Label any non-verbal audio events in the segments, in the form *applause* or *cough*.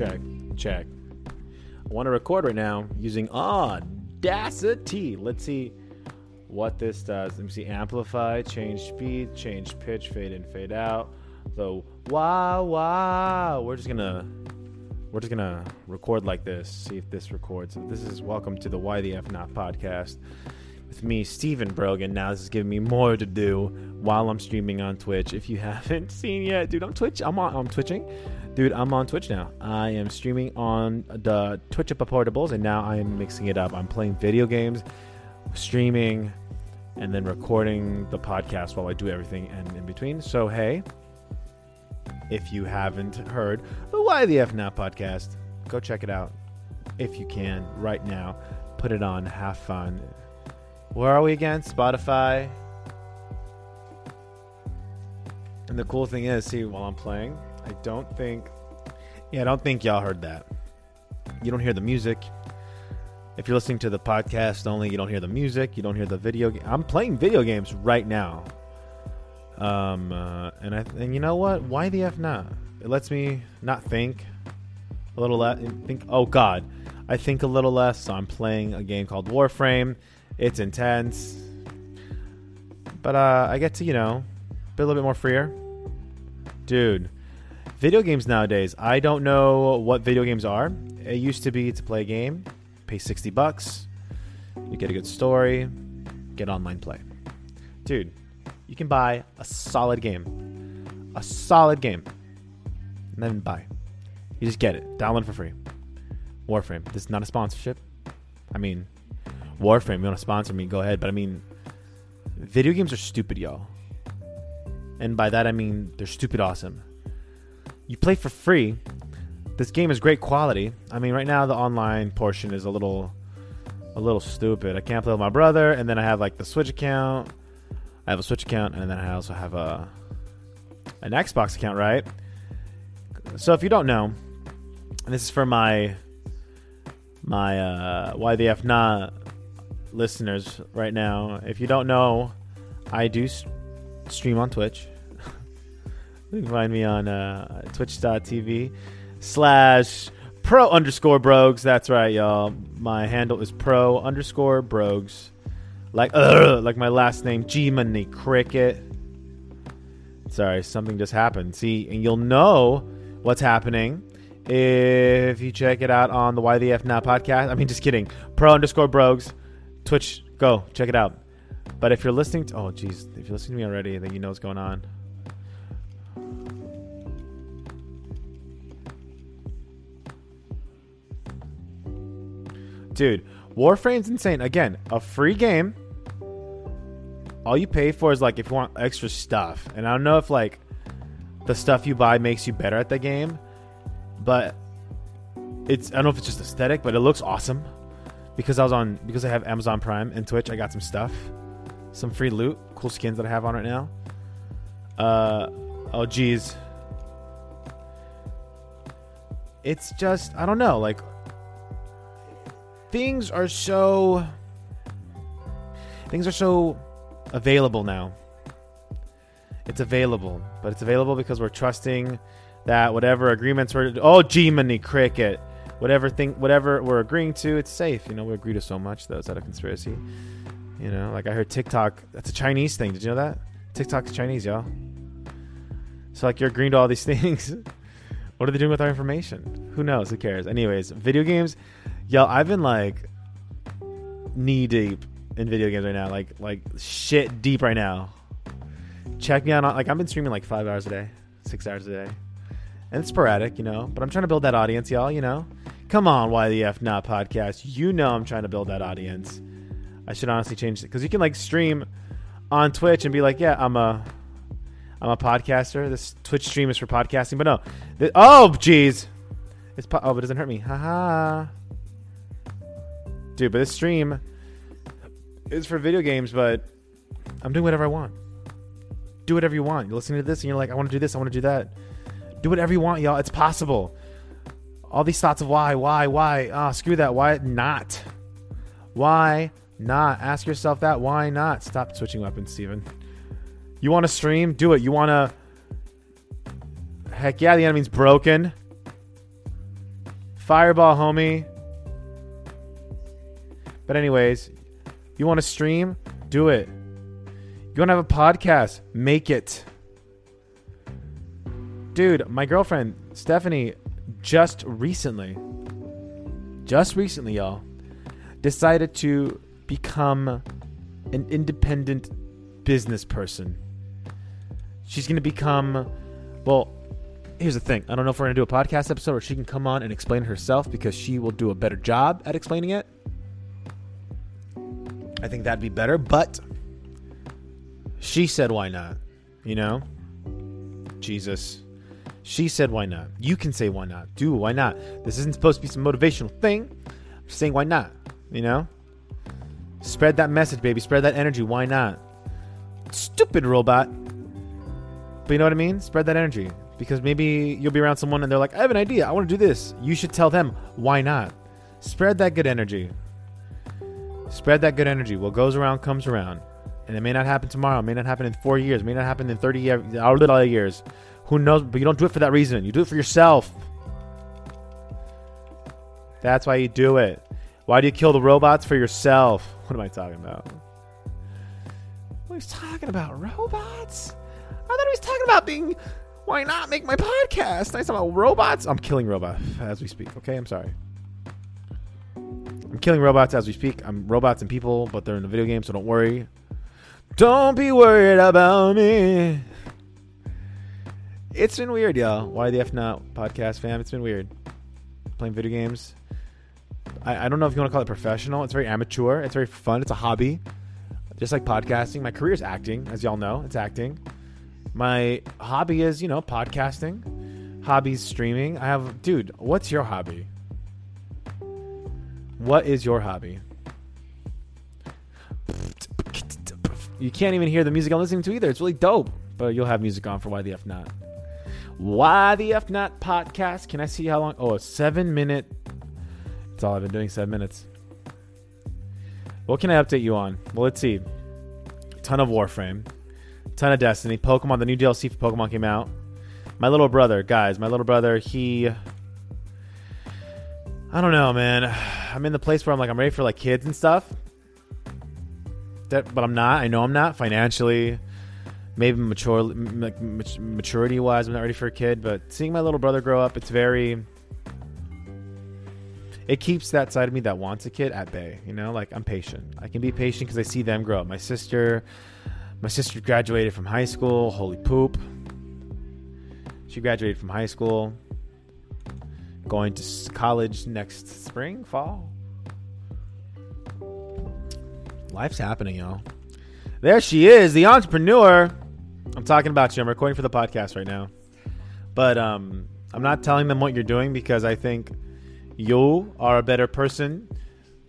check, check. I want to record right now using Audacity. Let's see what this does. Let me see. Amplify, change speed, change pitch, fade in, fade out. So wow, wow. We're just gonna we're just gonna record like this. See if this records. This is welcome to the Why the F Not podcast with me, Stephen Brogan. Now this is giving me more to do while I'm streaming on Twitch. If you *laughs* haven't seen yet, dude, I'm Twitch. I'm on. I'm twitching, dude. I'm on Twitch now. I am streaming on the Twitch Up Portables, and now I am mixing it up. I'm playing video games, streaming, and then recording the podcast while I do everything and in between. So hey, if you haven't heard the Why the F Not podcast, go check it out if you can right now. Put it on. Have fun. Where are we again? Spotify. And the cool thing is, see, while I'm playing, I don't think, yeah, I don't think y'all heard that. You don't hear the music. If you're listening to the podcast only, you don't hear the music. You don't hear the video. I'm playing video games right now. Um, uh, and I and you know what? Why the f not? It lets me not think a little less. Think, oh God, I think a little less. So I'm playing a game called Warframe. It's intense, but uh, I get to you know be a little bit more freer, dude. Video games nowadays, I don't know what video games are. It used to be to play a game, pay sixty bucks, you get a good story, get online play, dude. You can buy a solid game, a solid game, and then buy. You just get it, download for free. Warframe. This is not a sponsorship. I mean, Warframe, you want to sponsor me, go ahead. But I mean, video games are stupid, y'all. And by that I mean they're stupid awesome. You play for free. This game is great quality. I mean, right now the online portion is a little a little stupid. I can't play with my brother, and then I have like the Switch account. I have a Switch account, and then I also have a an Xbox account, right? So if you don't know, this is for my my uh, why the F not listeners right now. If you don't know, I do s- stream on Twitch. *laughs* you can find me on uh, twitch.tv slash pro underscore brogues. That's right, y'all. My handle is pro underscore brogues. Like, uh, like my last name, G Money Cricket. Sorry, something just happened. See, and you'll know what's happening if you check it out on the Why the F Now podcast. I mean, just kidding. Pro underscore brogues. Twitch, go check it out. But if you're listening to, oh geez, if you're listening to me already, then you know what's going on. Dude, Warframe's insane. Again, a free game. All you pay for is like if you want extra stuff. And I don't know if like the stuff you buy makes you better at the game, but it's I don't know if it's just aesthetic, but it looks awesome because I was on because I have Amazon Prime and Twitch. I got some stuff, some free loot, cool skins that I have on right now. Uh oh, geez, it's just I don't know. Like things are so things are so available now. It's available, but it's available because we're trusting that whatever agreements we're oh G money cricket whatever thing whatever we're agreeing to it's safe. You know we agree to so much though is that a conspiracy. You know like i heard tiktok that's a chinese thing. Did you know that? Tiktok's chinese y'all. So like you're agreeing to all these *laughs* things. What are they doing with our information? Who knows? Who cares? Anyways video games y'all i've been like knee deep in video games right now. Like like shit deep right now. Check me out on like i've been streaming like five hours a day six hours a day and it's sporadic, you know. But I'm trying to build that audience, y'all. You know, come on, why the f not podcast? You know, I'm trying to build that audience. I should honestly change it because you can like stream on Twitch and be like, yeah, I'm a, I'm a podcaster. This Twitch stream is for podcasting, but no. Th- oh, jeez, it's po- oh, but it doesn't hurt me. Haha, dude. But this stream is for video games, but I'm doing whatever I want. Do whatever you want. You're listening to this and you're like, I want to do this, I want to do that. Do whatever you want, y'all. It's possible. All these thoughts of why, why, why. Ah, screw that. Why not? Why not? Ask yourself that. Why not? Stop switching weapons, Steven. You want to stream? Do it. You want to. Heck yeah, the enemy's broken. Fireball, homie. But anyways, you want to stream? Do it. You want to have a podcast? Make it. Dude, my girlfriend, Stephanie, just recently, just recently, y'all, decided to become an independent business person. She's going to become, well, here's the thing. I don't know if we're going to do a podcast episode or she can come on and explain herself because she will do a better job at explaining it. I think that'd be better, but she said, why not? You know? Jesus. She said, why not? You can say, why not? Do, why not? This isn't supposed to be some motivational thing. I'm saying, why not? You know? Spread that message, baby. Spread that energy. Why not? Stupid robot. But you know what I mean? Spread that energy. Because maybe you'll be around someone and they're like, I have an idea. I want to do this. You should tell them, why not? Spread that good energy. Spread that good energy. What goes around comes around. And it may not happen tomorrow. It may not happen in four years. It may not happen in 30 years. Who knows? But you don't do it for that reason. You do it for yourself. That's why you do it. Why do you kill the robots for yourself? What am I talking about? What he's talking about? Robots? I thought he was talking about being. Why not make my podcast? I talking about robots. I'm killing robots as we speak. Okay, I'm sorry. I'm killing robots as we speak. I'm robots and people, but they're in the video game, so don't worry. Don't be worried about me. It's been weird, y'all. Why the F not podcast fam? It's been weird. Playing video games. I, I don't know if you want to call it professional. It's very amateur. It's very fun. It's a hobby. Just like podcasting. My career is acting, as y'all know. It's acting. My hobby is, you know, podcasting. Hobbies streaming. I have dude, what's your hobby? What is your hobby? You can't even hear the music I'm listening to either. It's really dope. But you'll have music on for Why the F Not. Why the F Not podcast. Can I see how long? Oh, a seven minute. That's all I've been doing, seven minutes. What can I update you on? Well, let's see. Ton of Warframe. Ton of Destiny. Pokemon, the new DLC for Pokemon came out. My little brother, guys, my little brother, he I don't know, man. I'm in the place where I'm like I'm ready for like kids and stuff. That, but I'm not. I know I'm not financially. Maybe mature, maturity wise, I'm not ready for a kid. But seeing my little brother grow up, it's very. It keeps that side of me that wants a kid at bay. You know, like I'm patient. I can be patient because I see them grow up. My sister, my sister graduated from high school. Holy poop. She graduated from high school going to college next spring, fall. Life's happening, y'all. There she is, the entrepreneur. Talking about you. I'm recording for the podcast right now. But um, I'm not telling them what you're doing because I think you are a better person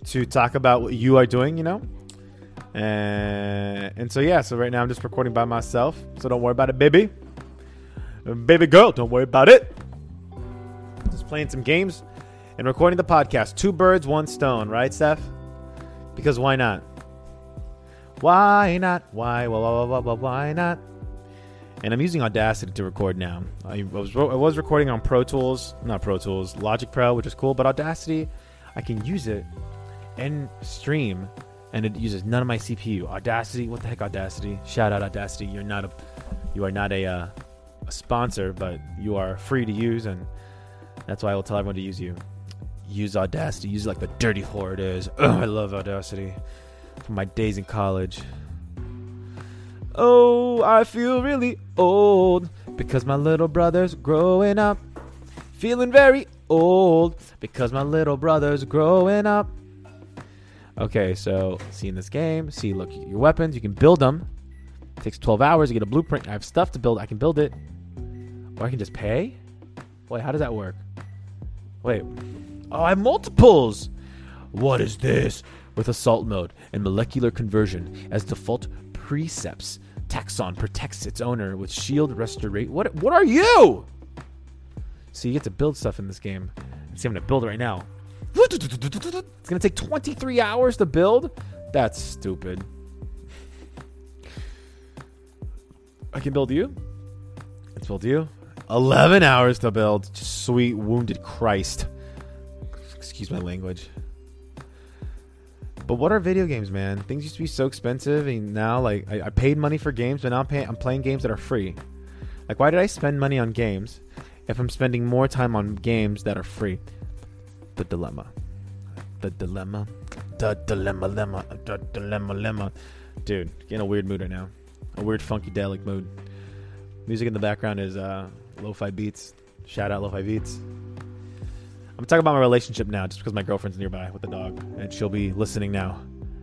to talk about what you are doing, you know? And, and so, yeah, so right now I'm just recording by myself. So don't worry about it, baby. Baby girl, don't worry about it Just playing some games and recording the podcast. Two birds, one stone, right, Steph? Because why not? Why not? Why? Why? Why? Why? Why, why not? And I'm using Audacity to record now. I was I was recording on Pro Tools, not Pro Tools, Logic Pro, which is cool, but Audacity, I can use it and stream, and it uses none of my CPU. Audacity, what the heck, Audacity? Shout out Audacity. You're not a, you are not a, uh, a sponsor, but you are free to use and that's why I will tell everyone to use you. Use Audacity. Use it like the dirty whore it is. Ugh, I love Audacity. From my days in college. Oh, I feel really old because my little brother's growing up. Feeling very old because my little brother's growing up. Okay, so see in this game, see look your weapons, you can build them. It takes 12 hours to get a blueprint. I have stuff to build. I can build it. Or I can just pay. Wait, how does that work? Wait. Oh, I have multiples! What is this? With assault mode and molecular conversion as default precepts, Taxon protects its owner with shield restoration. What, what are you? So you get to build stuff in this game. See, I'm to build right now. It's to take 23 hours to build? That's stupid. I can build you? Let's build you. 11 hours to build. Sweet wounded Christ. Excuse my language. But what are video games, man? Things used to be so expensive, and now like I, I paid money for games, but now I'm paying. I'm playing games that are free. Like, why did I spend money on games if I'm spending more time on games that are free? The dilemma. The dilemma. The dilemma, lemma. The dilemma, lemma. Dude, getting a weird mood right now. A weird funkadelic mood. Music in the background is uh, lo-fi beats. Shout out lo-fi beats. I'm talking about my relationship now, just because my girlfriend's nearby with the dog, and she'll be listening now.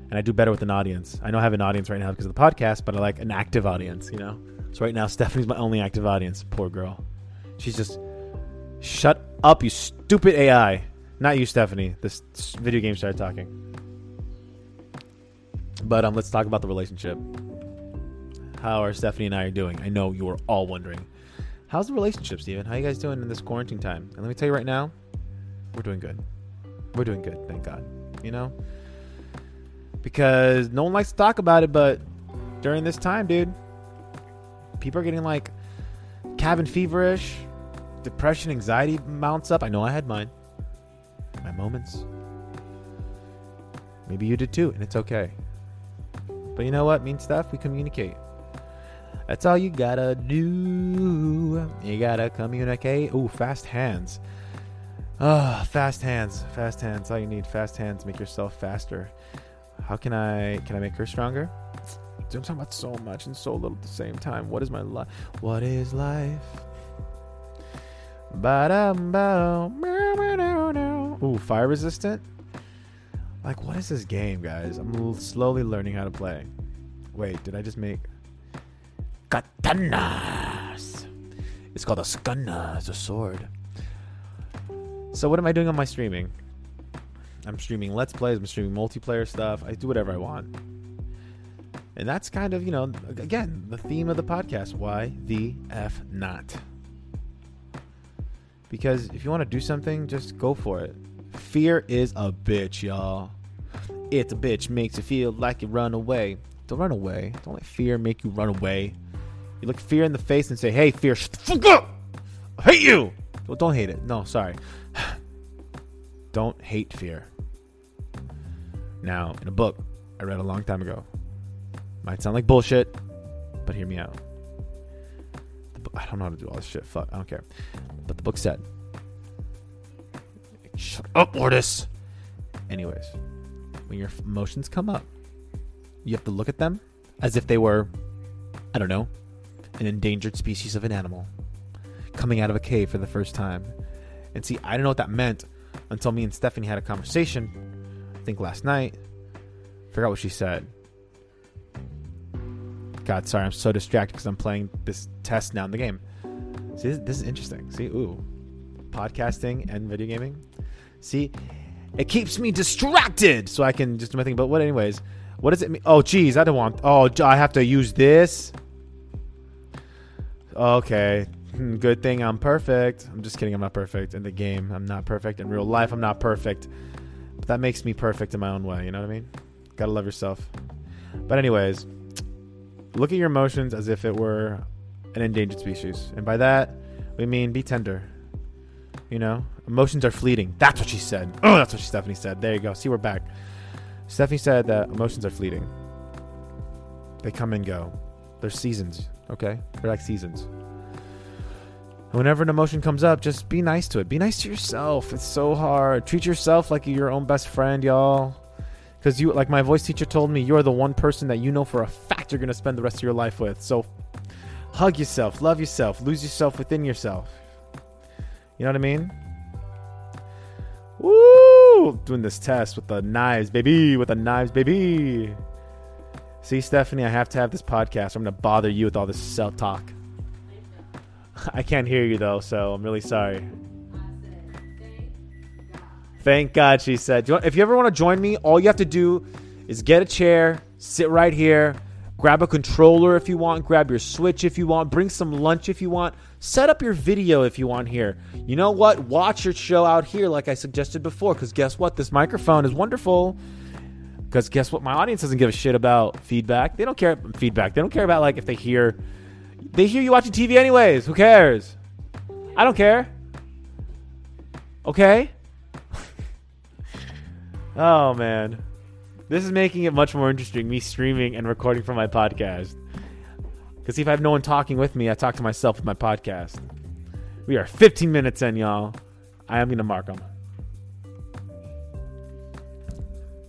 And I do better with an audience. I know I have an audience right now because of the podcast, but I like an active audience, you know. So right now, *laughs* Stephanie's my only active audience. Poor girl. She's just shut up, you stupid AI. Not you, Stephanie. This video game started talking. But um, let's talk about the relationship. How are Stephanie and I are doing? I know you are all wondering. How's the relationship, Steven? How you guys doing in this quarantine time? And let me tell you right now, we're doing good. We're doing good, thank God. You know? Because no one likes to talk about it, but during this time, dude, people are getting like cabin feverish, depression, anxiety mounts up. I know I had mine. My moments. Maybe you did too, and it's okay. But you know what? mean stuff, we communicate. That's all you gotta do. You gotta communicate. Ooh, fast hands. Ah, fast hands. Fast hands. All you need. Fast hands. Make yourself faster. How can I can I make her stronger? I'm talking about so much and so little at the same time. What is my life? What is life? Ooh, fire resistant? Like, what is this game, guys? I'm slowly learning how to play. Wait, did I just make katanas? It's called a skana. It's a sword. So, what am I doing on my streaming? I'm streaming Let's Plays. I'm streaming multiplayer stuff. I do whatever I want. And that's kind of, you know, again, the theme of the podcast. Why the F not? Because if you want to do something, just go for it. Fear is a bitch, y'all. It's a bitch, makes you feel like you run away. Don't run away. Don't let fear make you run away. You look fear in the face and say, hey, fear, shut the fuck up! I hate you! Well, don't hate it. No, sorry. Don't hate fear. Now, in a book I read a long time ago, might sound like bullshit, but hear me out. I don't know how to do all this shit. Fuck, I don't care. But the book said, "Shut up, Mortis." Anyways, when your emotions come up, you have to look at them as if they were, I don't know, an endangered species of an animal coming out of a cave for the first time. And see, I don't know what that meant until me and Stephanie had a conversation. I think last night. Forgot what she said. God, sorry, I'm so distracted because I'm playing this test now in the game. See, this, this is interesting. See, ooh, podcasting and video gaming. See, it keeps me distracted, so I can just do my thing. But what, anyways? What does it mean? Oh, geez, I don't want. Oh, I have to use this. Okay, Hmm, good thing I'm perfect. I'm just kidding. I'm not perfect in the game. I'm not perfect in real life. I'm not perfect. But that makes me perfect in my own way. You know what I mean? Gotta love yourself. But anyways, look at your emotions as if it were an endangered species. And by that, we mean be tender. You know, emotions are fleeting. That's what she said. Oh, that's what Stephanie said. There you go. See, we're back. Stephanie said that emotions are fleeting. They come and go. They're seasons, okay? They're like seasons. Whenever an emotion comes up, just be nice to it. Be nice to yourself. It's so hard. Treat yourself like your own best friend, y'all. Because you, like my voice teacher told me, you are the one person that you know for a fact you're going to spend the rest of your life with. So hug yourself, love yourself, lose yourself within yourself. You know what I mean? Woo! Doing this test with the knives, baby. With the knives, baby. See, Stephanie, I have to have this podcast. I'm going to bother you with all this self talk. I can't hear you, though, so I'm really sorry. Thank God, she said. If you ever want to join me, all you have to do is get a chair, sit right here, grab a controller if you want, grab your Switch if you want, bring some lunch if you want, set up your video if you want here. You know what? Watch your show out here, like I suggested before, because guess what? This microphone is wonderful. Because guess what? My audience doesn't give a shit about feedback. They don't care feedback. They don't care about like if they hear they hear you watching TV anyways. Who cares? I don't care. Okay? *laughs* Oh man. This is making it much more interesting, me streaming and recording for my podcast. Because if I have no one talking with me, I talk to myself with my podcast. We are 15 minutes in, y'all. I am going to mark them.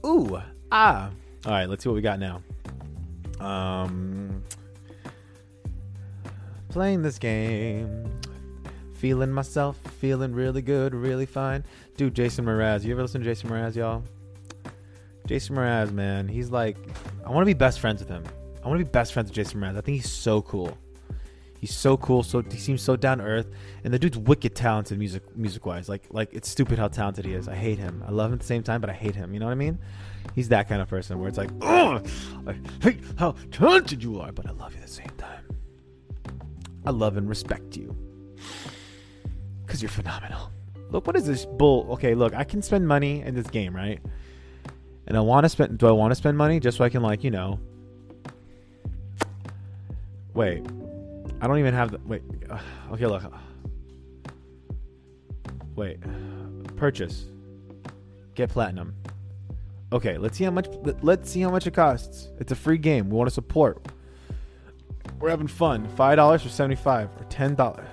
Ooh, ah. All right, let's see what we got now. Um, playing this game, feeling myself, feeling really good, really fine. Dude, Jason Mraz, you ever listen to Jason Mraz, y'all? Jason Mraz, man, he's like, I want to be best friends with him. I want to be best friends with Jason Mraz. I think he's so cool. He's so cool. So he seems so down to earth, and the dude's wicked talented music music wise. Like like it's stupid how talented he is. I hate him. I love him at the same time, but I hate him. You know what I mean? He's that kind of person where it's like, oh, I hate how talented you are, but I love you at the same time. I love and respect you because you're phenomenal. Look, what is this bull? Okay, look, I can spend money in this game, right? and I want to spend. Do I want to spend money just so I can like you know? Wait, I don't even have the wait. Okay, look. Wait, purchase, get platinum. Okay, let's see how much. Let's see how much it costs. It's a free game. We want to support. We're having fun. Five dollars for seventy-five, or ten dollars.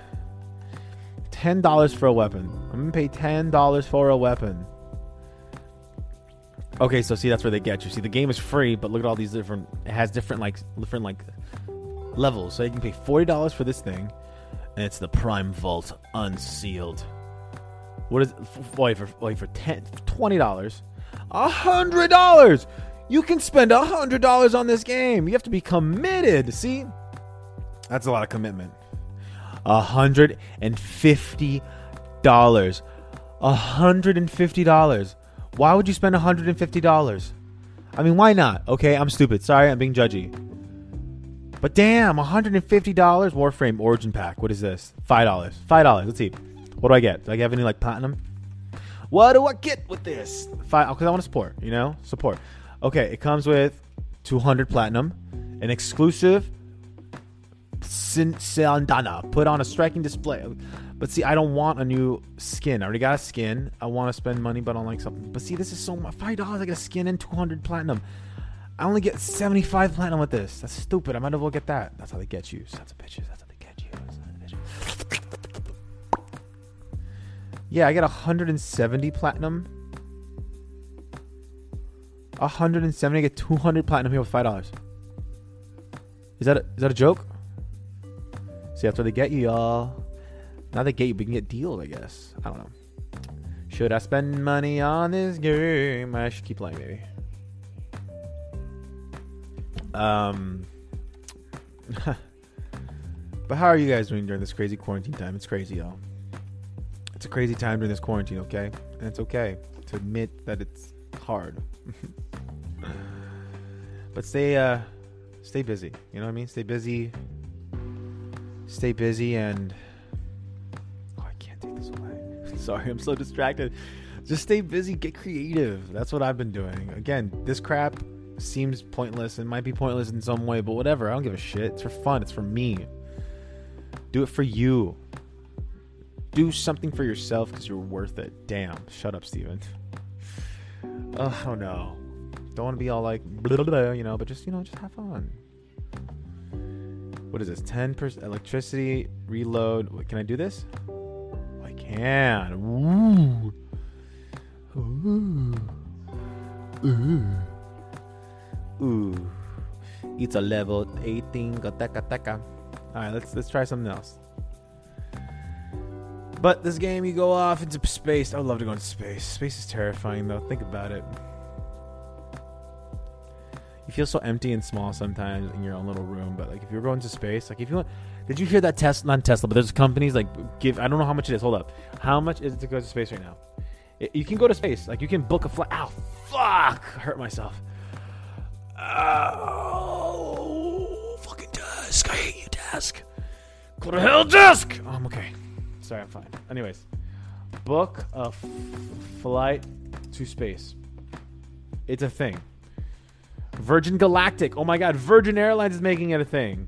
Ten dollars for a weapon. I'm gonna pay ten dollars for a weapon. Okay, so see that's where they get you. See, the game is free, but look at all these different. It has different like different like levels. So you can pay forty dollars for this thing, and it's the Prime Vault Unsealed. What is wait for wait for ten twenty dollars, a hundred dollars. You can spend a hundred dollars on this game. You have to be committed. See, that's a lot of commitment. Hundred and fifty dollars. Hundred and fifty dollars. Why would you spend $150? I mean, why not? Okay, I'm stupid. Sorry, I'm being judgy. But damn, $150 Warframe Origin Pack. What is this? $5. $5. Let's see. What do I get? Do I have any like platinum? What do I get with this? Five because oh, I want to support, you know? Support. Okay, it comes with 200 platinum, an exclusive Syandana put on a striking display. But see, I don't want a new skin. I already got a skin. I want to spend money, but I don't like something. But see, this is so much. Five dollars, I get a skin and two hundred platinum. I only get seventy five platinum with this. That's stupid. I might as well get that. That's how they get you. Sons of bitches. That's how they get you. Yeah, I get 170 platinum. 170. I get 200 platinum here with five dollars. Is that a, is that a joke? See, that's where they get you, y'all. Now they get you, you can get deals, I guess. I don't know. Should I spend money on this game? I should keep playing, maybe. Um. *laughs* but how are you guys doing during this crazy quarantine time? It's crazy, y'all. It's a crazy time during this quarantine, okay? And it's okay to admit that it's hard. *laughs* but stay uh stay busy. You know what I mean? Stay busy. Stay busy and oh, I can't take this away. *laughs* Sorry, I'm so distracted. Just stay busy, get creative. That's what I've been doing. Again, this crap seems pointless and might be pointless in some way, but whatever. I don't give a shit. It's for fun, it's for me. Do it for you. Do something for yourself because you're worth it. Damn. Shut up, Steven. *laughs* Oh, no. Don't want to be all like, blah, *laughs* blah, blah, you know, but just, you know, just have fun. What is this? 10% electricity, reload. Wait, can I do this? I can. Ooh. Ooh. Ooh. Ooh. It's a level 18. Alright, let's let's try something else. But this game, you go off into space. I would love to go into space. Space is terrifying, though. Think about it. You feel so empty and small sometimes in your own little room. But like, if you're going to space, like if you want, did you hear that Tesla? Not Tesla, but there's companies like give. I don't know how much it is. Hold up. How much is it to go to space right now? It, you can go to space. Like you can book a flight. Ow, fuck! I hurt myself. Oh, fucking desk. I hate you, desk. Go to hell, desk. Oh, I'm okay. Sorry, I'm fine. Anyways, book a f- flight to space. It's a thing. Virgin Galactic. Oh my god, Virgin Airlines is making it a thing.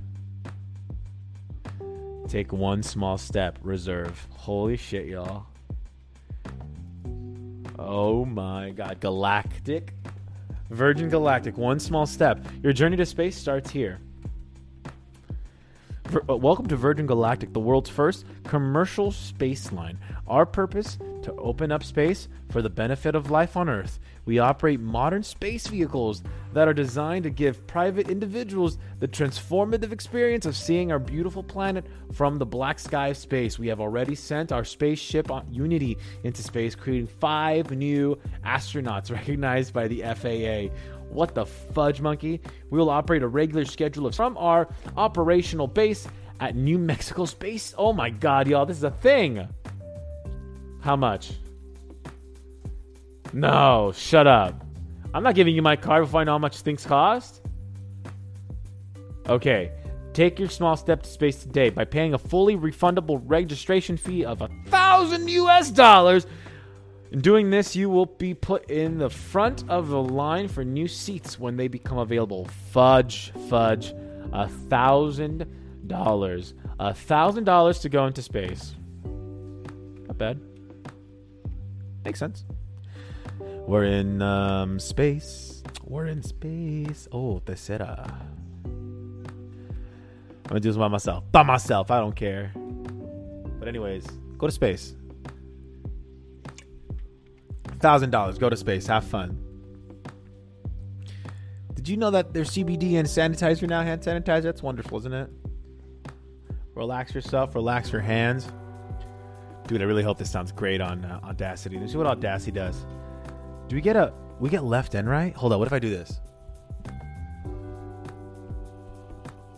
Take one small step. Reserve. Holy shit, y'all. Oh my god. Galactic. Virgin Galactic. One small step. Your journey to space starts here. Uh, welcome to Virgin Galactic, the world's first commercial space line. Our purpose to open up space for the benefit of life on Earth. We operate modern space vehicles that are designed to give private individuals the transformative experience of seeing our beautiful planet from the black sky of space. We have already sent our spaceship uh, Unity into space, creating five new astronauts *laughs* recognized by the FAA. What the fudge monkey? We will operate a regular schedule of from our operational base at New Mexico Space. Oh my god, y'all, this is a thing. How much? No, shut up. I'm not giving you my card before I know how much things cost. Okay, take your small step to space today by paying a fully refundable registration fee of a thousand US dollars in doing this, you will be put in the front of the line for new seats when they become available. Fudge, fudge, a thousand dollars. A thousand dollars to go into space. Not bad. Makes sense. We're in um, space. We're in space. Oh, tercera. I'm gonna do this by myself. By myself. I don't care. But anyways, go to space. Thousand dollars. Go to space. Have fun. Did you know that there's CBD and sanitizer now? Hand sanitizer. That's wonderful, isn't it? Relax yourself. Relax your hands. Dude, I really hope this sounds great on uh, Audacity. Let's see what Audacity does. Do we get a we get left and right? Hold on. What if I do this?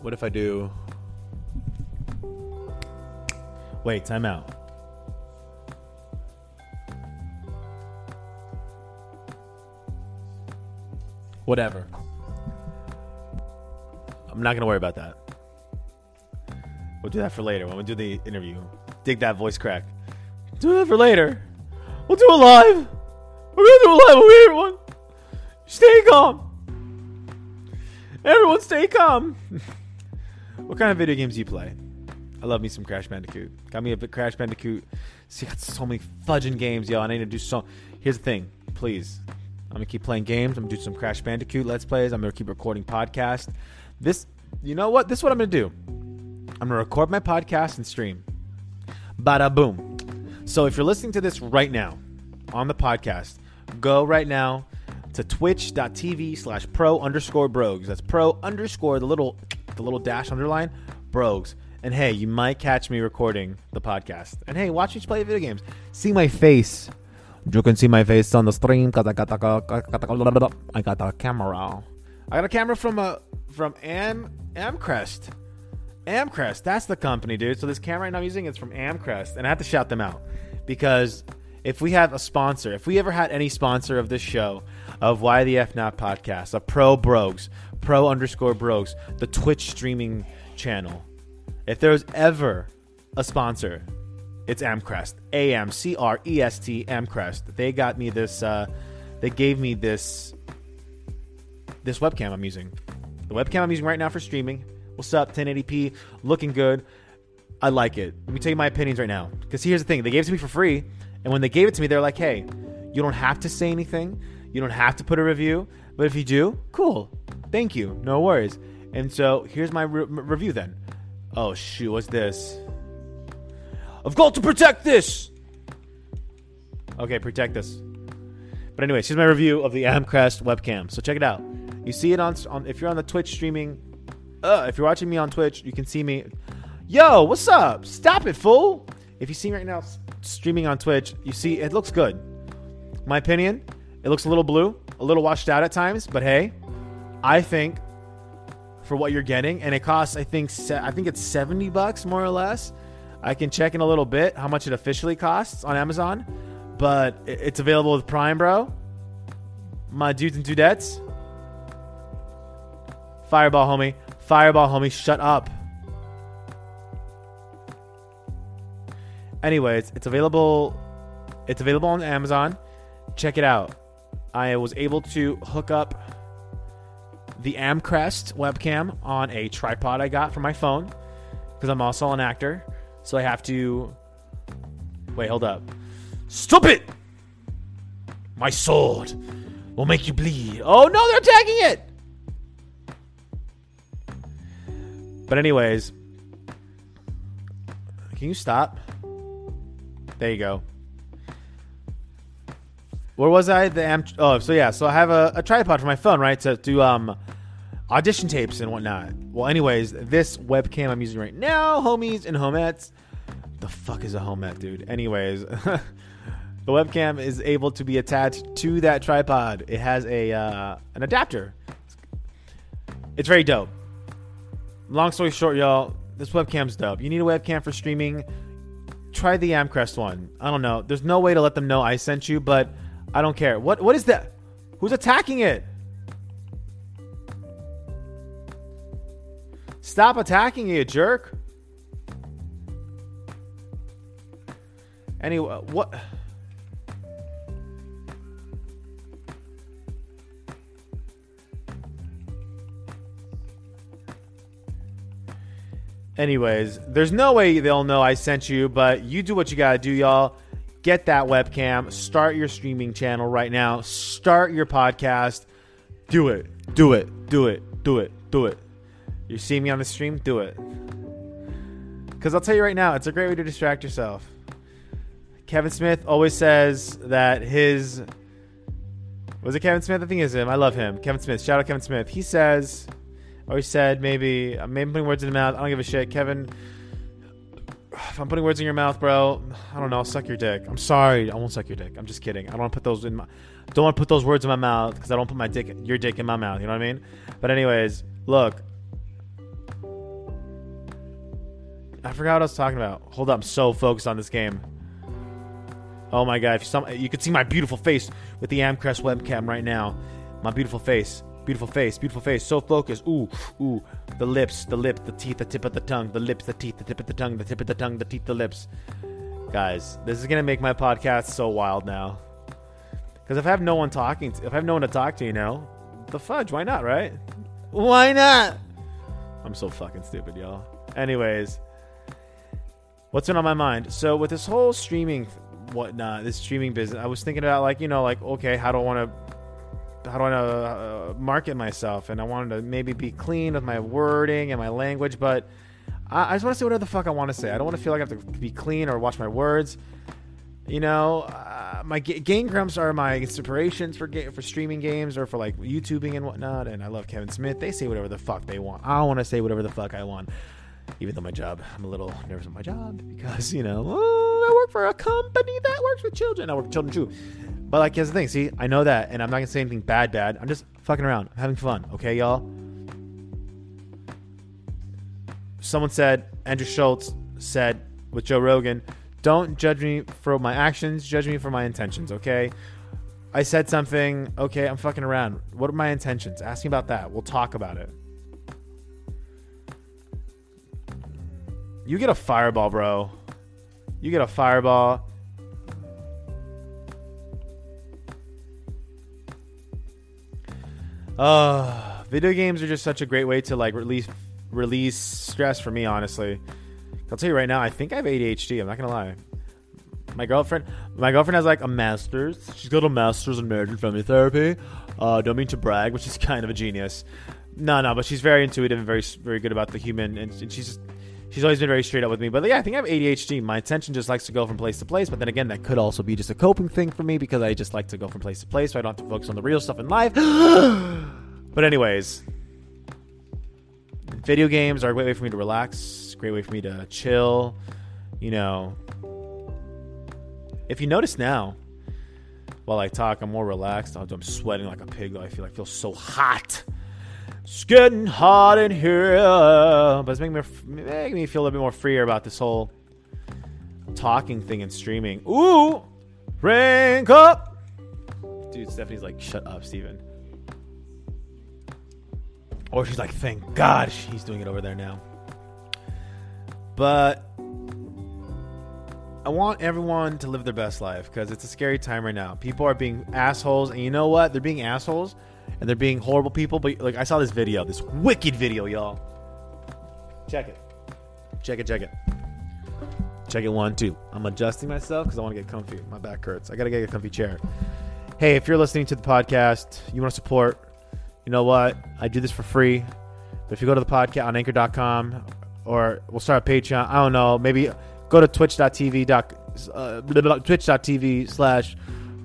What if I do? Wait, time out. Whatever. I'm not gonna worry about that. We'll do that for later when we do the interview. Dig that voice crack. Do that for later. We'll do it live. We're gonna do it live. Okay, everyone. Stay calm. Everyone, stay calm. *laughs* what kind of video games do you play? I love me some Crash Bandicoot. Got me a bit Crash Bandicoot. See, got so many fudging games, y'all. I need to do so. Here's the thing, please. I'm gonna keep playing games. I'm gonna do some Crash Bandicoot Let's Plays. I'm gonna keep recording podcasts. This, you know what? This is what I'm gonna do. I'm gonna record my podcast and stream. Bada boom. So if you're listening to this right now on the podcast, go right now to twitch.tv slash pro underscore brogues. That's pro underscore the little the little dash underline brogues. And hey, you might catch me recording the podcast. And hey, watch me play video games. See my face you can see my face on the stream because I got the I got a camera. I got a camera from a from Am Amcrest. Amcrest, that's the company, dude. So this camera I'm using is from Amcrest, and I have to shout them out because if we have a sponsor, if we ever had any sponsor of this show, of Why the F Not podcast, a Pro Brogues, Pro underscore Brogues, the Twitch streaming channel, if there was ever a sponsor it's Amcrest. A M C R E S T Amcrest. They got me this. Uh, they gave me this. This webcam I'm using. The webcam I'm using right now for streaming. What's up? 1080p, looking good. I like it. Let me tell you my opinions right now. Because here's the thing: they gave it to me for free, and when they gave it to me, they're like, "Hey, you don't have to say anything. You don't have to put a review. But if you do, cool. Thank you. No worries." And so here's my re- review then. Oh shoot, what's this? I've got to protect this. Okay, protect this. But anyways, here's my review of the Amcrest webcam. So check it out. You see it on, on if you're on the Twitch streaming. Uh, if you're watching me on Twitch, you can see me. Yo, what's up? Stop it, fool! If you see me right now streaming on Twitch, you see it looks good. My opinion, it looks a little blue, a little washed out at times, but hey, I think for what you're getting, and it costs, I think, I think it's 70 bucks more or less. I can check in a little bit how much it officially costs on Amazon, but it's available with Prime, bro. My dudes and dudettes. Fireball, homie. Fireball, homie. Shut up. Anyways, it's available. It's available on Amazon. Check it out. I was able to hook up the Amcrest webcam on a tripod I got for my phone because I'm also an actor. So I have to. Wait, hold up. Stop it! My sword will make you bleed. Oh no, they're attacking it! But, anyways, can you stop? There you go. Where was I? The am- oh, so yeah, so I have a, a tripod for my phone, right, to do um audition tapes and whatnot. Well, anyways, this webcam I'm using right now, homies and homettes. The fuck is a homette, dude? Anyways, *laughs* the webcam is able to be attached to that tripod. It has a uh, an adapter. It's very dope. Long story short, y'all, this webcam's dope. You need a webcam for streaming. Try the Amcrest one. I don't know. There's no way to let them know I sent you, but I don't care. What what is that? Who's attacking it? Stop attacking you, jerk. Anyway, what Anyways, there's no way they'll know I sent you, but you do what you gotta do, y'all. Get that webcam. Start your streaming channel right now. Start your podcast. Do it. Do it. Do it. Do it. Do it. You see me on the stream? Do it. Because I'll tell you right now, it's a great way to distract yourself. Kevin Smith always says that his. Was it Kevin Smith? I think it's him. I love him. Kevin Smith. Shout out Kevin Smith. He says, he said, maybe, maybe I'm putting words in the mouth. I don't give a shit. Kevin, if I'm putting words in your mouth, bro, I don't know. I'll suck your dick. I'm sorry. I won't suck your dick. I'm just kidding. I don't want to put those in my. Don't want to put those words in my mouth because I don't put my dick, your dick, in my mouth. You know what I mean? But anyways, look. I forgot what I was talking about. Hold up. I'm so focused on this game. Oh my god! If you could see my beautiful face with the Amcrest webcam right now. My beautiful face, beautiful face, beautiful face. So focused. Ooh, ooh. The lips, the lip, the teeth, the tip of the tongue, the lips, the teeth, the tip of the tongue, the tip of the tongue, the teeth, the lips. Guys, this is gonna make my podcast so wild now. Because if I have no one talking, to, if I have no one to talk to, you know, the fudge. Why not? Right? Why not? I'm so fucking stupid, y'all. Anyways, what's been on my mind? So with this whole streaming whatnot, this streaming business, I was thinking about like you know like okay, how do I want to how do I uh, market myself? And I wanted to maybe be clean with my wording and my language, but I, I just want to say whatever the fuck I want to say. I don't want to feel like I have to be clean or watch my words. You know, uh, my g- Game Grumps are my inspirations for ga- for streaming games or for like YouTubing and whatnot. And I love Kevin Smith. They say whatever the fuck they want. I want to say whatever the fuck I want even though my job, I'm a little nervous with my job because, you know, I work for a company that works with children. I work with children too. But, like, here's the thing. See, I know that, and I'm not to say anything bad, bad. I'm just fucking around. I'm having fun. Okay, y'all? Someone said, Andrew Schulz said with Joe Rogan, don't judge me for my actions, judge me for my intentions, okay? I said something, okay, I'm fucking around. What are my intentions? Ask me about that. We'll talk about it. You get a fireball, bro. You get a fireball. Uh, video games are just such a great way to like release release stress for me, honestly. I'll tell you right now, I think I have ADHD. I'm not gonna lie. My girlfriend, my girlfriend has like a master's. She's got a master's in marriage and family therapy. Uh, don't mean to brag, but she's kind of a genius. No, no, but she's very intuitive and very, very good about the human, and, and she's just she's always been very straight up with me. But yeah, I think I have ADHD. My attention just likes to go from place to place. But then again, that could also be just a coping thing for me because I just like to go from place to place, so I don't have to focus on the real stuff in life. *gasps* but anyways, video games are a great way for me to relax. Great way for me to chill. You know, if you notice now, while I talk, I'm more relaxed. I'm sweating like a pig. Though I feel I feel so hot. It's getting hot in here, but it's making me making me feel a little bit more freer about this whole talking thing and streaming. Ooh, rank up, dude. Stephanie's like, shut up, Steven. Or she's like, thank God she's doing it over there now. But I want everyone to live their best life because it's a scary time right now. People are being assholes, and you know what? They're being assholes and they're being horrible people. But like, I saw this video, this wicked video, y'all. Check it. Check it. Check it. Check it. One, two. I'm adjusting myself because I want to get comfy. My back hurts. I gotta get a comfy chair. hey, if you're listening to the podcast, you want to support, you know what? I do this for free. But if you go to the podcast on anchor.com or we'll start a Patreon, I don't know, maybe go to twitch.tv, uh, twitch.tv slash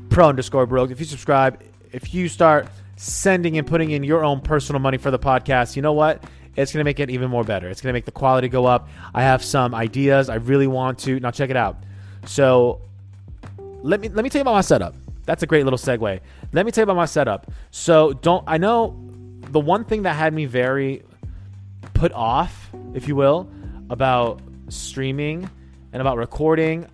pro underscore broke. If you subscribe, if you start sending and putting in your own personal money for the podcast, you know what? It's going to make it even more better. It's going to make the quality go up. I have some ideas. I really want to. Now check it out. So let me let me tell you about my setup. That's a great little segue. Let me tell you about my setup. So don't I know the one thing that had me very put off, if you will, about streaming and about recording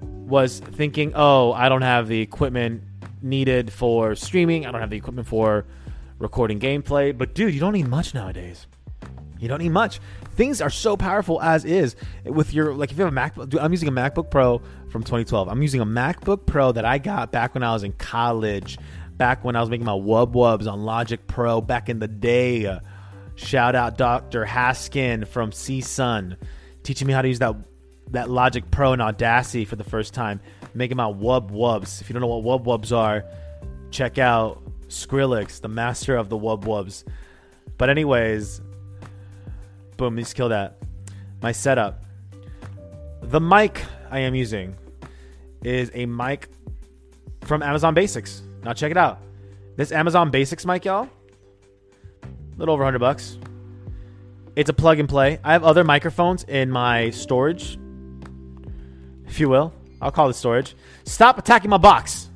was thinking, oh, I don't have the equipment needed for streaming. I don't have the equipment for recording gameplay. But dude, you don't need much nowadays. You don't need much. Things are so powerful as is with your like if you have a MacBook. Dude, I'm using a MacBook Pro from 2012. I'm using a MacBook Pro that I got back when I was in college, back when I was making my wub wubs on Logic Pro back in the day. Shout out Dr. Haskin from CSUN teaching me how to use that that Logic Pro and Audacity for the first time, making my wub wubs. If you don't know what wub wubs are, check out Skrillex, the master of the wub wubs. But anyways, boom, just kill that. My setup. The mic I am using is a mic from Amazon Basics. Now check it out. This Amazon Basics mic, y'all, a little over 100 bucks. It's a plug and play. I have other microphones in my storage, if you will. I'll call it storage. Stop attacking my box.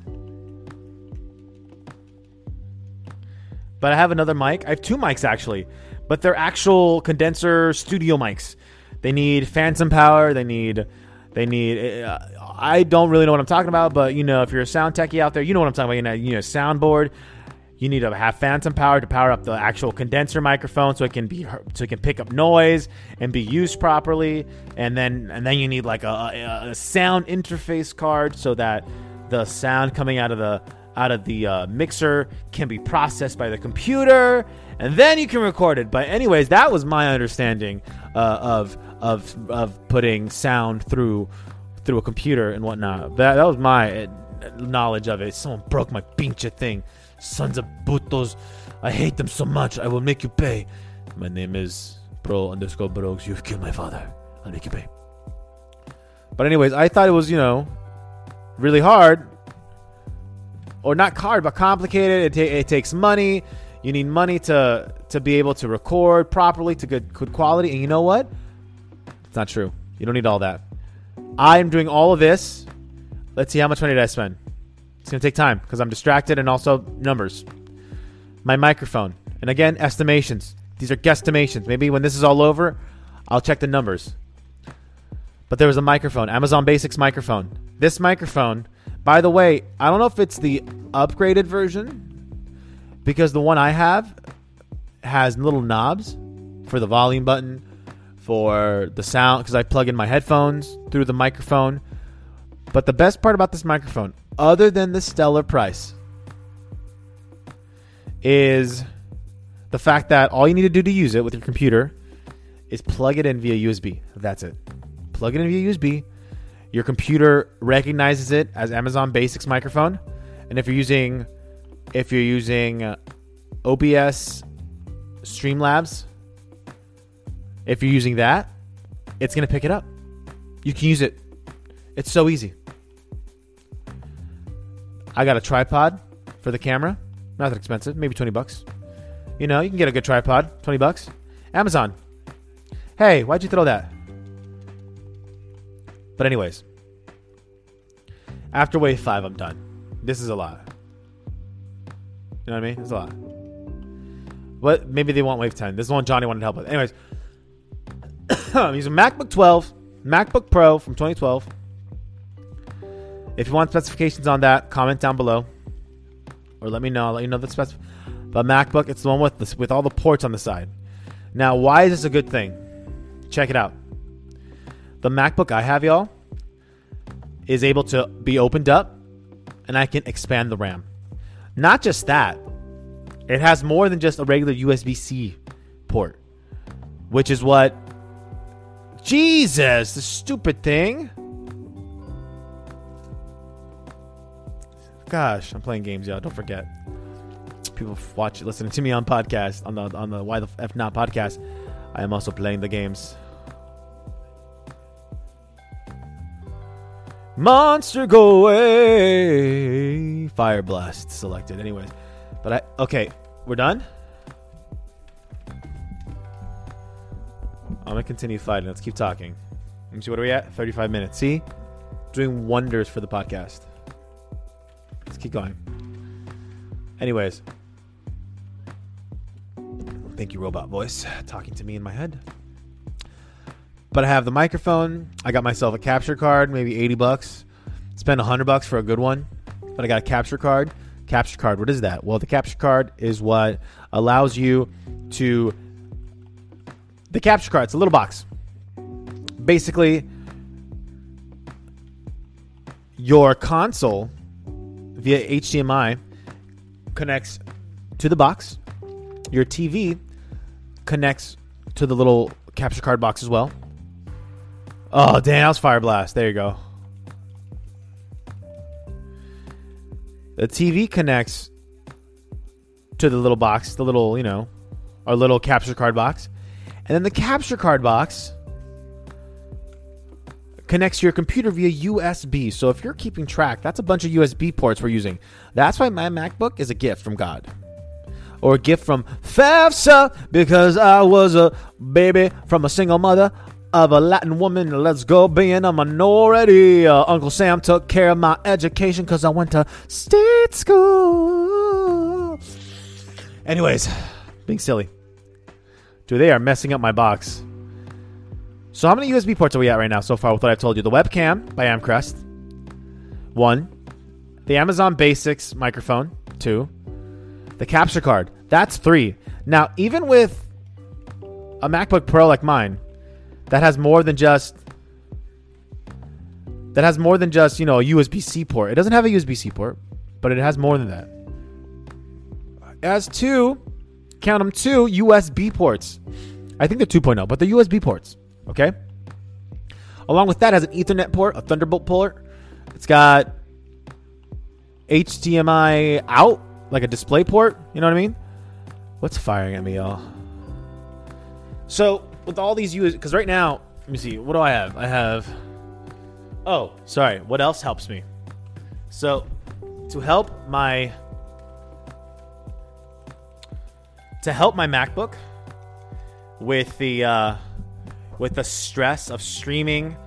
But I have another mic. I have two mics actually, but they're actual condenser studio mics. They need phantom power. They need, they need. Uh, I don't really know what I'm talking about, but you know, if you're a sound techie out there, you know what I'm talking about. You know, you know, soundboard. You need to have phantom power to power up the actual condenser microphone so it can be so it can pick up noise and be used properly. And then and then you need like a, a sound interface card so that the sound coming out of the out of the uh, mixer can be processed by the computer, and then you can record it. But anyways, that was my understanding uh, of of of putting sound through through a computer and whatnot. That that was my uh, knowledge of it. Someone broke my pinche thing. Sons of putos. I hate them so much. I will make you pay. My name is Pro underscore Brogues. You've killed my father. I'll make you pay. But anyways, I thought it was, you know, really hard or not hard, but complicated. It, it takes money. You need money to to be able to record properly to good good quality. And you know what? It's not true. You don't need all that. I am doing all of this. Let's see how much money did I spend. It's gonna take time because I'm distracted and also numbers. My microphone, and again estimations. These are guesstimations. Maybe when this is all over, I'll check the numbers. But there was a microphone, Amazon Basics microphone. This microphone by the way, I don't know if it's the upgraded version because the one I have has little knobs for the volume button, for the sound, because I plug in my headphones through the microphone. But the best part about this microphone, other than the stellar price, is the fact that all you need to do to use it with your computer is plug it in via USB. That's it. Plug it in via USB your computer recognizes it as Amazon Basics microphone, and if you're using if you're using uh, OBS Streamlabs, if you're using that, it's going to pick it up. You can use it. It's so easy. I got a tripod for the camera. Not that expensive, maybe 20 bucks. You know, you can get a good tripod, 20 bucks. Amazon. Hey, why'd you throw that? But anyways, after wave five, I'm done. This is a lot. You know what I mean? It's a lot. What? Maybe they want wave ten. This is one Johnny wanted to help with. Anyways, *coughs* I'm using MacBook 12, MacBook Pro from 2012. If you want specifications on that, comment down below, or let me know. I'll let you know the spec. But MacBook, it's the one with the, with all the ports on the side. Now, why is this a good thing? Check it out. The MacBook I have, y'all, is able to be opened up and I can expand the RAM. Not just that, it has more than just a regular USB C port, which is what. Jesus, the stupid thing. Gosh, I'm playing games, y'all. Don't forget. People watch, listening to me on podcast on the on the Why the F Not podcast. I am also playing the games. Monster go away. Fire blast selected. Anyways, but I okay. We're done. I'm gonna continue fighting. Let's keep talking. Let me see. What are we at? 35 minutes. See, doing wonders for the podcast. Let's keep going. Anyways, thank you, robot voice, talking to me in my head. But I have the microphone. I got myself a capture card, maybe 80 bucks. Spend 100 bucks for a good one. But I got a capture card. Capture card, what is that? Well, the capture card is what allows you to. The capture card, it's a little box. Basically, your console via HDMI connects to the box. Your TV connects to the little capture card box as well. Oh, damn, that was Fire Blast. There you go. The TV connects to the little box, the little, you know, our little capture card box. And then the capture card box connects to your computer via USB. So if you're keeping track, that's a bunch of USB ports we're using. That's why my MacBook is a gift from God. Or a gift from FAFSA because I was a baby from a single mother of a Latin woman. Let's go being a minority. Uh, Uncle Sam took care of my education because I went to state school. Anyways, being silly. Dude, they are messing up my box. So how many USB ports are we at right now so far with what I've told you? The webcam by Amcrest. One. The Amazon Basics microphone. Two. The capture card. That's three. Now, even with a MacBook Pro like mine, that has more than just that has more than just you know a USB-C port. It doesn't have a USB-C port, but it has more than that. Has two, count them two USB ports. I think they're 2.0, but they're USB ports. Okay. Along with that, has an Ethernet port, a Thunderbolt port. It's got HDMI out, like a display port. You know what I mean? What's firing at me, y'all? So with all these US, because right now, let me see. What do I have? I have. Oh, sorry. What else helps me? So, to help my to help my MacBook with the uh, with the stress of streaming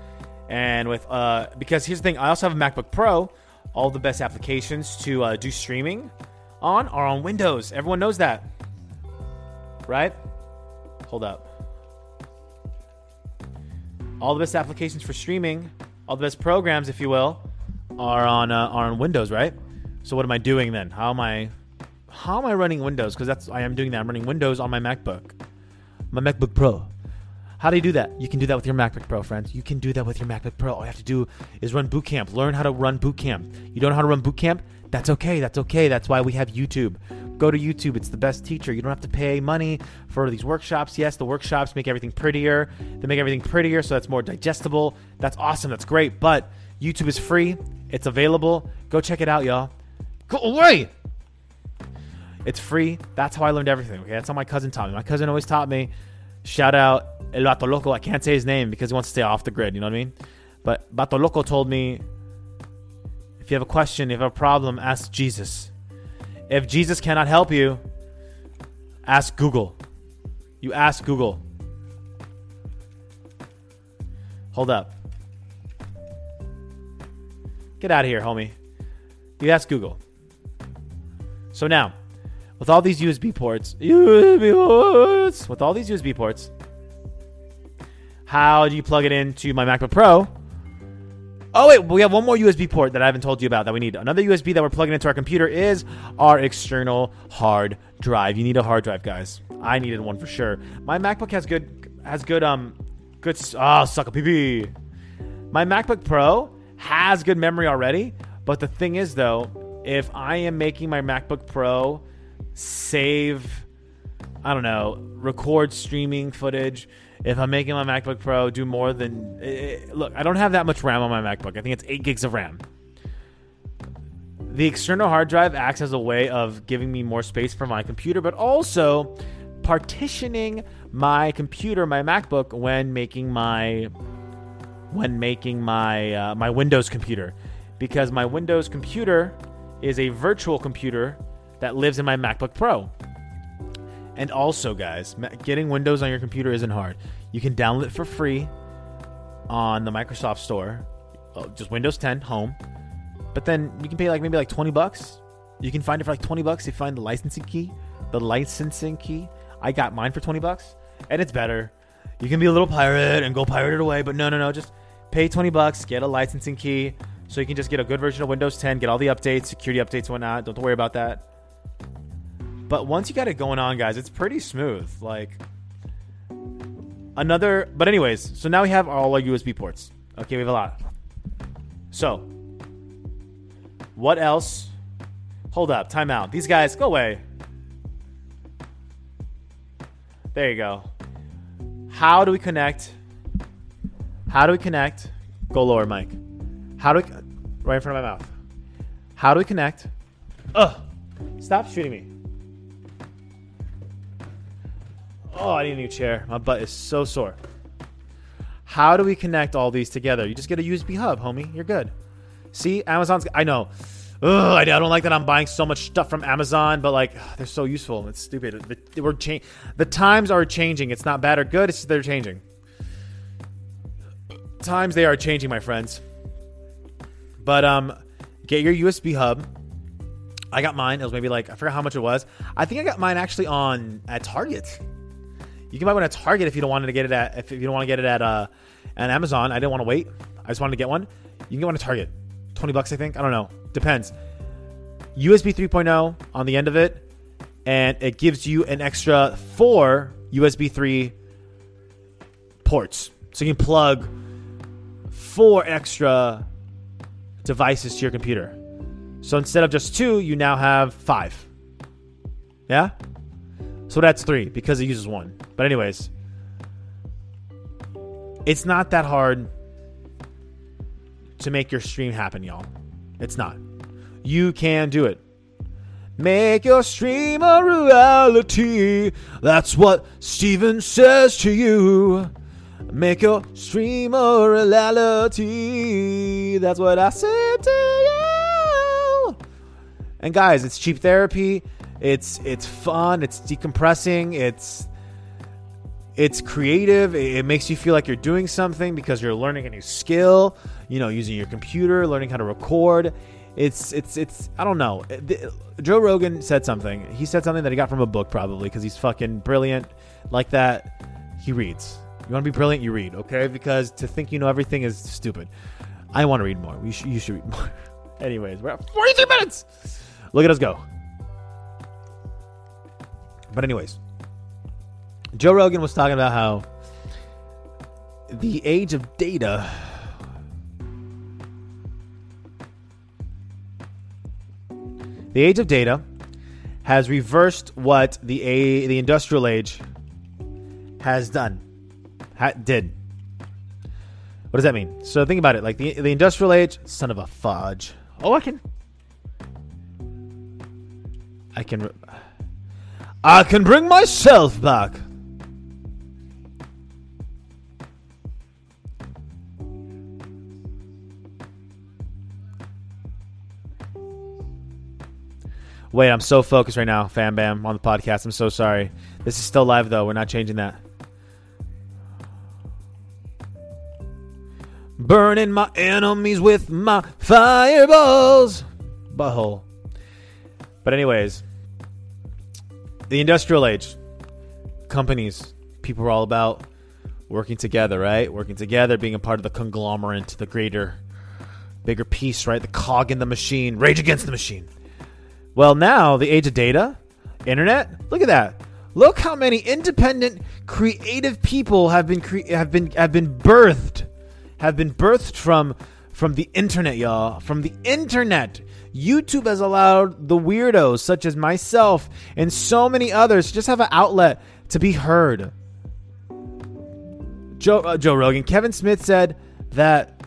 and with uh, because here's the thing. I also have a MacBook Pro. All the best applications to uh, do streaming on are on Windows. Everyone knows that, right? Hold up all the best applications for streaming, all the best programs, if you will, are on uh, are on Windows, right? So what am I doing then? How am I how am I running Windows? Because that's I am doing that. I'm running Windows on my MacBook, my MacBook Pro. How do you do that? You can do that with your MacBook Pro, friends. You can do that with your MacBook Pro. All you have to do is run Boot Camp. Learn how to run Boot Camp. You don't know how to run Boot Camp? That's okay. That's okay. That's why we have YouTube. Go to YouTube. It's the best teacher. You don't have to pay money for these workshops. Yes, the workshops make everything prettier. They make everything prettier so that's more digestible. That's awesome. That's great. But YouTube is free. It's available. Go check it out, y'all. Go away. It's free. That's how I learned everything. Okay, that's how my cousin taught me. My cousin always taught me. Shout out El Vato Loco. I can't say his name because he wants to stay off the grid. You know what I mean? But Vato Loco told me if you have a question, if you have a problem, ask Jesus. If Jesus cannot help you, ask Google. You ask Google. Hold up. Get out of here, homie. You ask Google. So now, with all these USB ports, USB ports, with all these USB ports, how do you plug it into my MacBook Pro? Oh wait, we have one more USB port that I haven't told you about that we need. Another USB that we're plugging into our computer is our external hard drive. You need a hard drive, guys. I needed one for sure. My MacBook has good has good um good oh suck a pee My MacBook Pro has good memory already, but the thing is though, if I am making my MacBook Pro save I don't know, record streaming footage if I'm making my MacBook Pro do more than it, look, I don't have that much RAM on my MacBook. I think it's eight gigs of RAM. the external hard drive acts as a way of giving me more space for my computer, but also partitioning my computer, my MacBook, when making my when making my uh, my Windows computer, because my Windows computer is a virtual computer that lives in my MacBook Pro. And also, guys, getting Windows on your computer isn't hard. You can download it for free on the Microsoft Store, oh, just Windows 10 Home. But then you can pay like maybe like 20 bucks. You can find it for like 20 bucks. You find the licensing key, the licensing key. I got mine for 20 bucks, and it's better. You can be a little pirate and go pirate it away, but no, no, no. Just pay 20 bucks, get a licensing key, so you can just get a good version of Windows 10, get all the updates, security updates, whatnot. Don't worry about that. But once you got it going on, guys, it's pretty smooth. Like another, but anyways, so now we have all our USB ports. Okay, we have a lot. So, what else? Hold up, time out. These guys, go away. There you go. How do we connect? How do we connect? Go lower, Mike. How do we, right in front of my mouth. How do we connect? Ugh. Stop shooting me. Oh, I need a new chair. My butt is so sore. How do we connect all these together? You just get a USB hub, homie. You're good. See, Amazon's. I know. Ugh, I don't like that I'm buying so much stuff from Amazon, but like they're so useful. It's stupid. We're cha- the times are changing. It's not bad or good. It's they're changing. Times they are changing, my friends. But um, get your USB hub. I got mine. It was maybe like I forgot how much it was. I think I got mine actually on at Target. You can buy one at Target if you don't want to get it at if you don't want to get it at uh Amazon. I didn't want to wait. I just wanted to get one. You can get one at Target. 20 bucks I think. I don't know. Depends. USB 3.0 on the end of it and it gives you an extra 4 USB 3 ports. So you can plug four extra devices to your computer. So instead of just two, you now have five. Yeah? So that's three because it uses one. But, anyways, it's not that hard to make your stream happen, y'all. It's not. You can do it. Make your stream a reality. That's what Steven says to you. Make your stream a reality. That's what I said to you. And guys, it's cheap therapy. It's it's fun. It's decompressing. It's it's creative. It makes you feel like you're doing something because you're learning a new skill. You know, using your computer, learning how to record. It's it's it's. I don't know. Joe Rogan said something. He said something that he got from a book, probably because he's fucking brilliant like that. He reads. You want to be brilliant, you read, okay? Because to think you know everything is stupid. I want to read more. You should, you should read more. *laughs* Anyways, we're at 43 minutes. Look at us go. But anyways, Joe Rogan was talking about how the age of data the age of data has reversed what the a, the industrial age has done ha- did. What does that mean? So think about it like the, the industrial age son of a fudge. Oh i can i can I can bring myself back. Wait, I'm so focused right now, Fam Bam, on the podcast. I'm so sorry. This is still live, though. We're not changing that. Burning my enemies with my fireballs. Butthole. But, anyways the industrial age, companies, people are all about working together, right? Working together, being a part of the conglomerate, the greater, bigger piece, right? The cog in the machine, rage against the machine. Well, now the age of data, internet. Look at that. Look how many independent, creative people have been cre- have been have been birthed, have been birthed from from the internet, y'all. From the internet. YouTube has allowed the weirdos such as myself and so many others to just have an outlet to be heard. Joe uh, Joe Rogan, Kevin Smith said that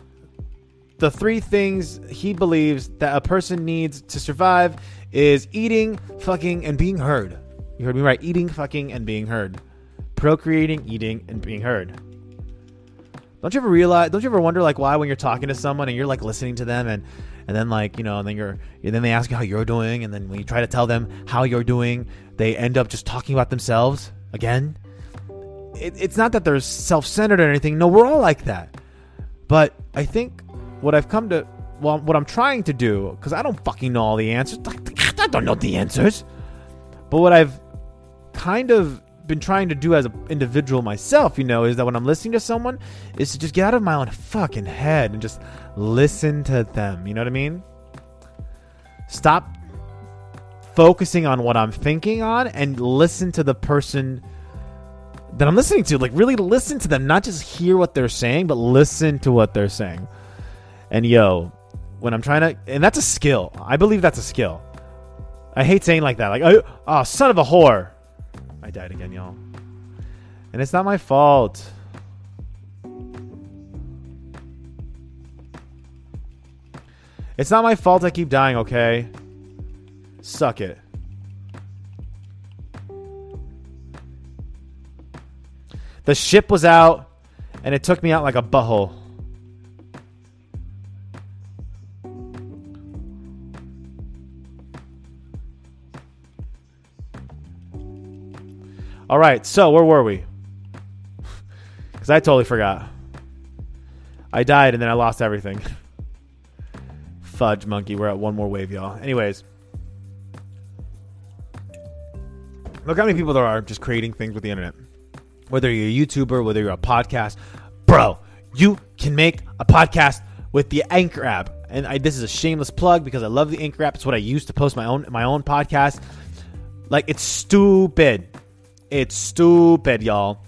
the three things he believes that a person needs to survive is eating, fucking, and being heard. You heard me right. Eating, fucking, and being heard. Procreating, eating, and being heard. Don't you ever realize? Don't you ever wonder like why when you're talking to someone and you're like listening to them and and then like you know and then you're and then they ask you how you're doing and then when you try to tell them how you're doing they end up just talking about themselves again. It, it's not that they're self-centered or anything. No, we're all like that. But I think what I've come to, well, what I'm trying to do, because I don't fucking know all the answers. I don't know the answers. But what I've kind of been trying to do as an individual myself, you know, is that when I'm listening to someone, is to just get out of my own fucking head and just listen to them. You know what I mean? Stop focusing on what I'm thinking on and listen to the person that I'm listening to. Like, really listen to them, not just hear what they're saying, but listen to what they're saying. And yo, when I'm trying to, and that's a skill. I believe that's a skill. I hate saying like that. Like, oh, oh son of a whore. I died again, y'all. And it's not my fault. It's not my fault I keep dying, okay? Suck it. The ship was out, and it took me out like a butthole. All right, so where were we? *laughs* Because I totally forgot. I died and then I lost everything. *laughs* Fudge monkey. We're at one more wave, y'all. Anyways, look how many people there are just creating things with the internet. Whether you're a YouTuber, whether you're a podcast, bro, you can make a podcast with the Anchor app. And I, this is a shameless plug because I love the Anchor app. It's what I use to post my own my own podcast. Like it's stupid. It's stupid, y'all.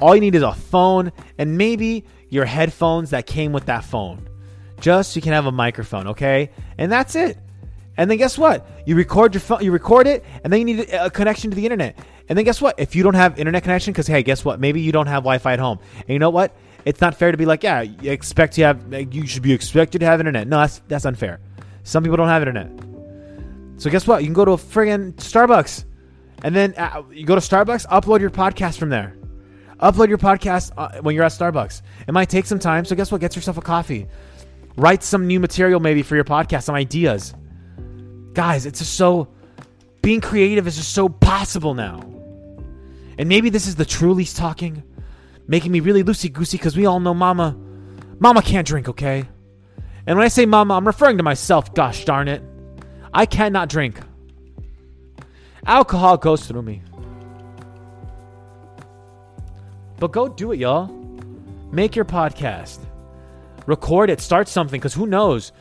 All you need is a phone and maybe your headphones that came with that phone. Just so you can have a microphone, okay? And that's it. And then guess what? You record your phone, you record it, and then you need a connection to the internet. And then guess what? If you don't have internet connection, because hey, guess what? Maybe you don't have Wi-Fi at home. And you know what? It's not fair to be like, yeah, you expect to have, you should be expected to have internet. No, that's that's unfair. Some people don't have internet. So guess what? You can go to a friggin' Starbucks and then uh, you go to Starbucks, upload your podcast from there. Upload your podcast uh, when you're at Starbucks. It might take some time, so guess what? Get yourself a coffee. Write some new material maybe for your podcast, some ideas. Guys, it's just so being creative is just so possible now. And maybe this is the Truly's talking, making me really loosey goosey because we all know Mama, Mama can't drink, okay? And when I say Mama, I'm referring to myself. Gosh darn it, I cannot drink. Alcohol goes through me. But go do it, y'all. Make your podcast. Record it. Start something because who knows?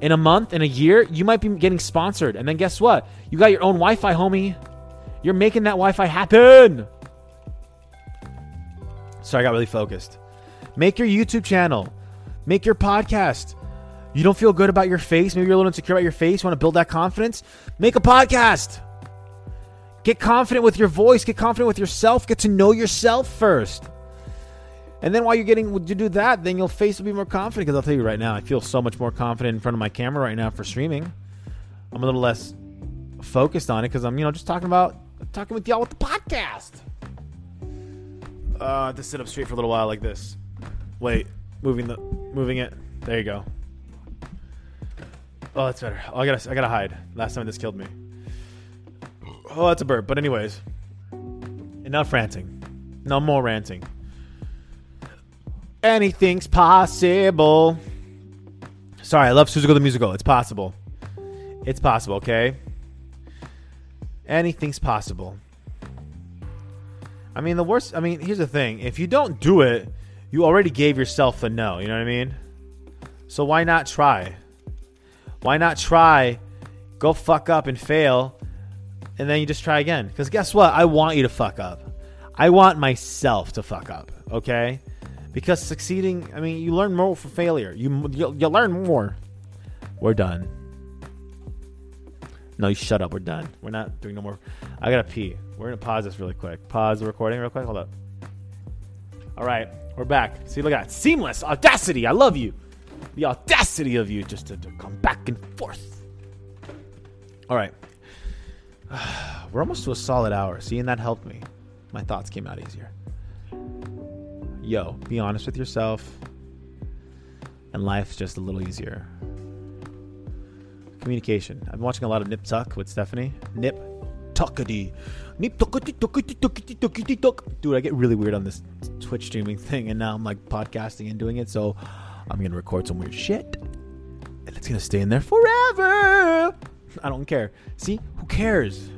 In a month, in a year, you might be getting sponsored. And then guess what? You got your own Wi Fi, homie. You're making that Wi Fi happen. Sorry, I got really focused. Make your YouTube channel, make your podcast. You don't feel good about your face. Maybe you're a little insecure about your face. You want to build that confidence? Make a podcast. Get confident with your voice. Get confident with yourself. Get to know yourself first. And then while you're getting to do that, then your face will be more confident. Because I'll tell you right now, I feel so much more confident in front of my camera right now for streaming. I'm a little less focused on it because I'm, you know, just talking about talking with y'all with the podcast. Uh, to sit up straight for a little while like this. Wait, moving the moving it. There you go. Oh, that's better. Oh, I gotta, I gotta hide. Last time this killed me. Oh, that's a burp. But anyways, enough ranting. No more ranting. Anything's possible. Sorry, I love Seussical the musical. It's possible. It's possible. Okay. Anything's possible. I mean, the worst. I mean, here's the thing. If you don't do it, you already gave yourself a no. You know what I mean? So why not try? Why not try, go fuck up and fail, and then you just try again? Because guess what? I want you to fuck up. I want myself to fuck up, okay? Because succeeding, I mean, you learn more from failure. You you, you learn more. We're done. No, you shut up. We're done. We're not doing no more. I gotta pee. We're gonna pause this really quick. Pause the recording real quick. Hold up. All right, we're back. See, look at that. Seamless. Audacity. I love you. The audacity of you just to, to come back and forth. All right. *sighs* We're almost to a solid hour. Seeing that helped me. My thoughts came out easier. Yo, be honest with yourself. And life's just a little easier. Communication. I've been watching a lot of Nip Tuck with Stephanie. Nip Tuckity. Nip Tuckity Tuckity Tuckity Tuckity Tuck. Dude, I get really weird on this Twitch streaming thing, and now I'm like podcasting and doing it, so I'm gonna record some weird shit. And it's gonna stay in there forever. *laughs* I don't care. See? Who cares?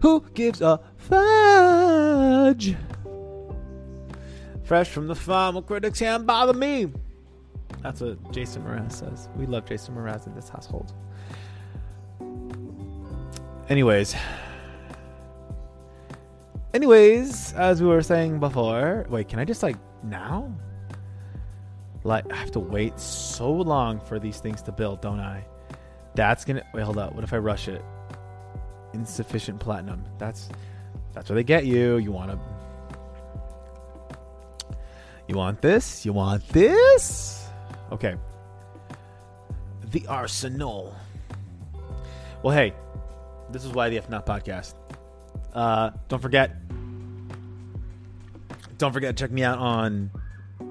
Who gives a fudge? Fresh from the farm, critics can't bother me. That's what Jason Mraz says. We love Jason Mraz in this household. Anyways. Anyways, as we were saying before, wait, can I just like now? Like I have to wait so long for these things to build, don't I? That's gonna wait, hold up. What if I rush it? Insufficient platinum. That's that's where they get you. You wanna You want this? You want this? Okay. The Arsenal. Well, hey, this is why the F Not podcast. Uh, don't forget. Don't forget to check me out on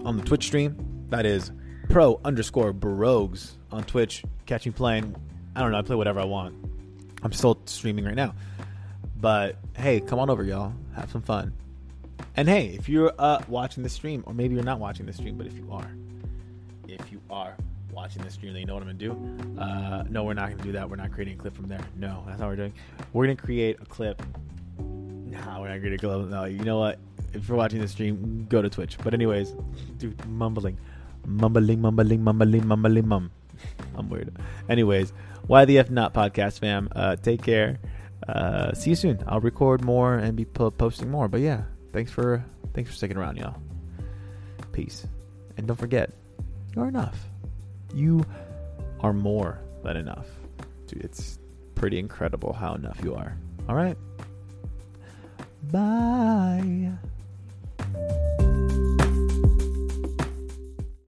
on the Twitch stream. That is pro underscore barogues on Twitch. Catch me playing I don't know. I play whatever I want. I'm still streaming right now. But hey, come on over, y'all. Have some fun. And hey, if you're uh, watching the stream, or maybe you're not watching the stream, but if you are, if you are watching the stream, then you know what I'm gonna do. Uh, no, we're not gonna do that. We're not creating a clip from there. No, that's not what we're doing. We're gonna create a clip. Nah, we're not creating a clip. No, you know what? If you're watching the stream, go to Twitch. But anyways, dude, mumbling, mumbling, mumbling, mumbling, mumbling, mum. I'm weird. Anyways, why the F not podcast, fam? Uh, take care. Uh, see you soon. I'll record more and be po- posting more. But yeah, thanks for thanks for sticking around, y'all. Peace, and don't forget, you're enough. You are more than enough. Dude, it's pretty incredible how enough you are. All right. Bye.